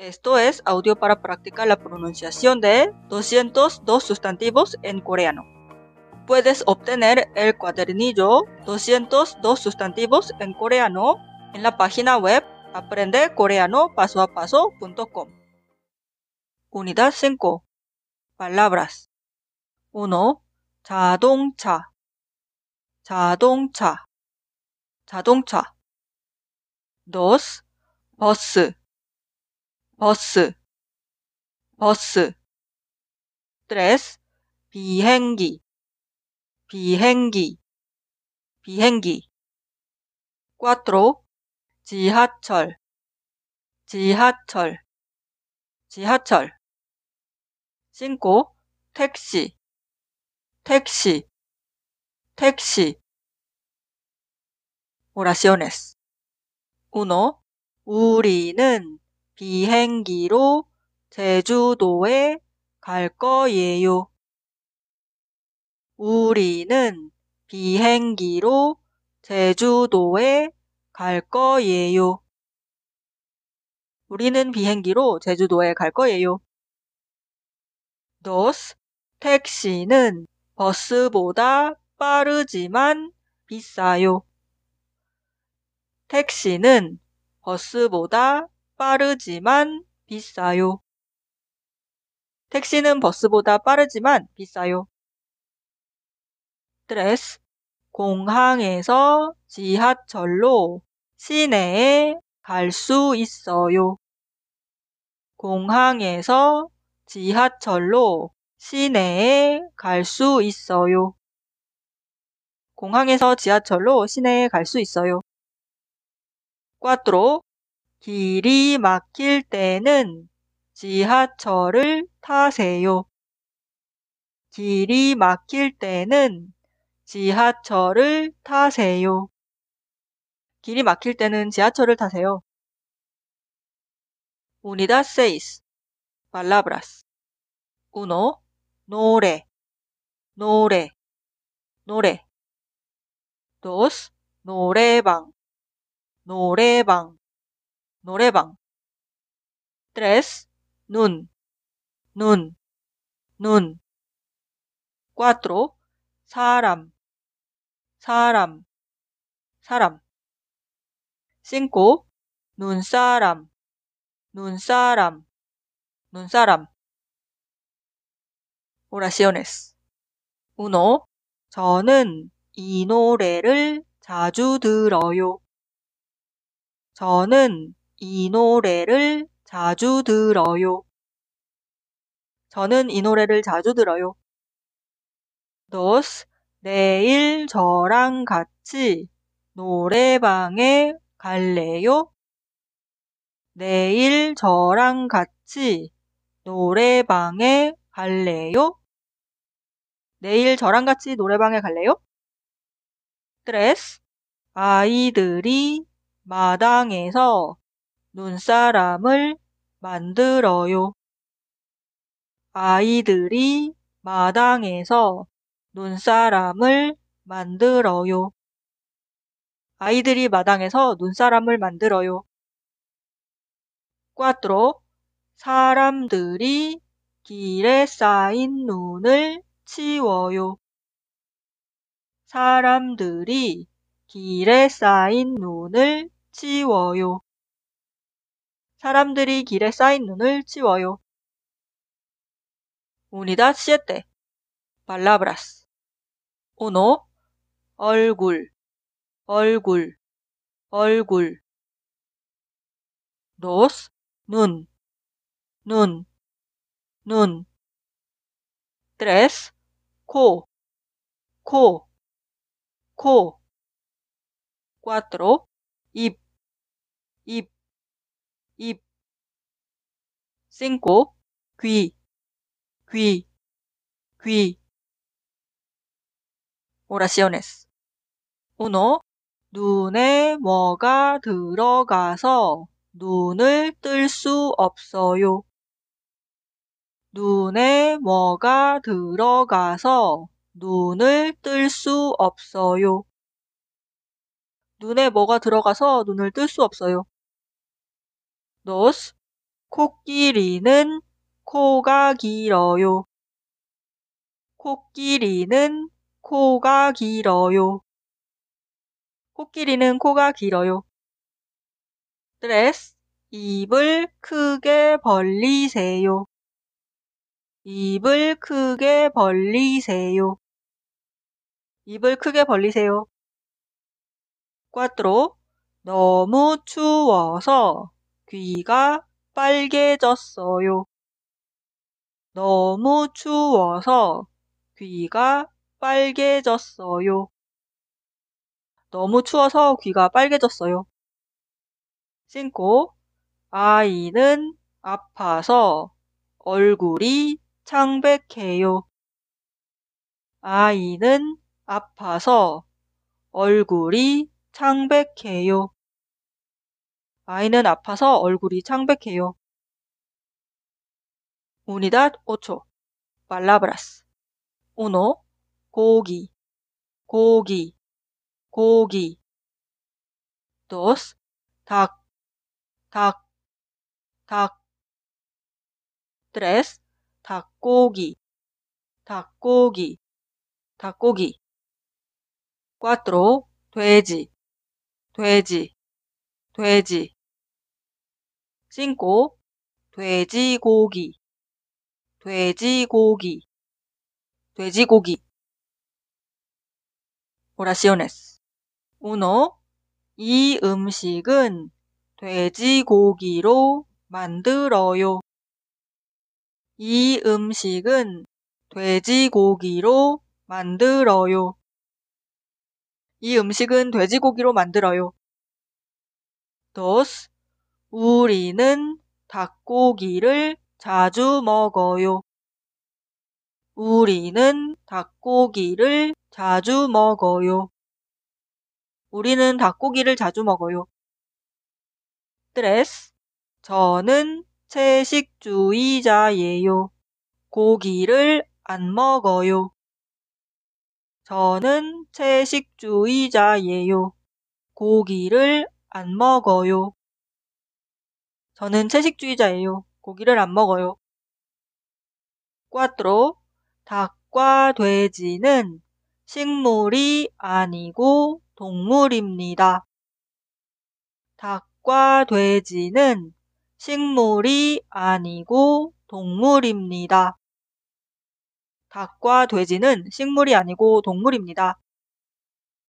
Esto es audio para practicar la pronunciación de 202 sustantivos en coreano. Puedes obtener el cuadernillo 202 sustantivos en coreano en la página web aprendecoreanopasoapaso.com. Unidad 5. Palabras. 1. 자동차 자동차 자동차 2. 버스 버스 버스 3. 비행기 비행기 비행기 4. 지하철 지하철 지하철 5. 택시 택시 택시 Oraciones 1. 우리는 비행기로 제주도에 갈 거예요. 우리는 비행기로 제주도에 갈 거예요. 우리는 비행기로 제주도에 갈 거예요. 2. 택시는 버스보다 빠르지만 비싸요. 택시는 버스보다 빠르지만 비싸요. 택시는 버스보다 빠르지만 비싸요. 3. 공항에서 지하철로 시내에 갈 수 있어요. 공항에서 지하철로 시내에 갈 수 있어요. 공항에서 지하철로 시내에 갈 수 있어요. 4. 길이 막힐 때는 지하철을 타세요. 길이 막힐 때는 지하철을 타세요. 길이 막힐 때는 지하철을 타세요. Unidad 6. Palabras. 1. 노래, 노래, 노래. 2. 노래방, 노래방, 노래방. 3. 눈, 눈, 눈. 4. 사람, 사람, 사람. 5. 눈사람, 눈사람, 눈사람. Oraciones. 1. 저는 이 노래를 자주 들어요. 저는 이 노래를 자주 들어요. 저는 이 노래를 자주 들어요. 2. 내일 저랑 같이 노래방에 갈래요? 내일 저랑 같이 노래방에 갈래요? 내일 저랑 같이 노래방에 갈래요? 3. 아이들이 마당에서 눈사람을 만들어요. 아이들이 마당에서 눈사람을 만들어요. 아이들이 마당에서 눈사람을 만들어요. 4. 사람들이 길에 쌓인 눈을 치워요. 사람들이 길에 쌓인 눈을 치워요. 사람들이 길에 쌓인 눈을 치워요. Unidad 7. Palabras. 1. 얼굴, 얼굴, 얼굴. 2. 눈, 눈, 눈. 3. 코, 코, 코. 4. 입, 입, 입. 5. 귀, 귀, 귀. Oraciones. 1. 눈에 뭐가 들어가서 눈을 뜰 수 없어요. 눈에 뭐가 들어가서 눈을 뜰 수 없어요. 눈에 뭐가 들어가서 눈을 뜰 수 없어요. 2. 코끼리는 코가 길어요. 코끼리는 코가 길어요. 코끼리는 코가 길어요. 드레스 입을 크게 벌리세요. 입을 크게 벌리세요. 입을 크게 벌리세요. 꽈트로 너무 추워서 귀가 빨개졌어요. 너무 추워서 귀가 빨개졌어요. 너무 추워서 귀가 빨개졌어요. 신고 아이는 아파서 얼굴이 창백해요. 아이는 아파서 얼굴이 창백해요. 아이는 아파서 얼굴이 창백해요. Unidad 8. Palabras. 1. 고기, 고기, 고기. 2. 닭, 닭, 닭. 3. 닭고기, 닭고기, 닭고기. 4. 돼지, 돼지, 돼지. 5. 돼지고기, 돼지고기, 돼지고기. Oraciones. 1. 이 음식은 돼지고기로 만들어요. 이 음식은 돼지고기로 만들어요. 이 음식은 돼지고기로 만들어요. 2. 우리는 닭고기를 자주 먹어요. 우리는 닭고기를 자주 먹어요. 우리는 닭고기를 자주 먹어요. 3. 저는 채식주의자예요. 고기를 안 먹어요. 저는 채식주의자예요. 고기를 안 먹어요. 저는 채식주의자예요. 고기를 안 먹어요. 4. 닭과 돼지는 식물이 아니고 동물입니다. 닭과 돼지는 식물이 아니고 동물입니다. 닭과 돼지는 식물이 아니고 동물입니다.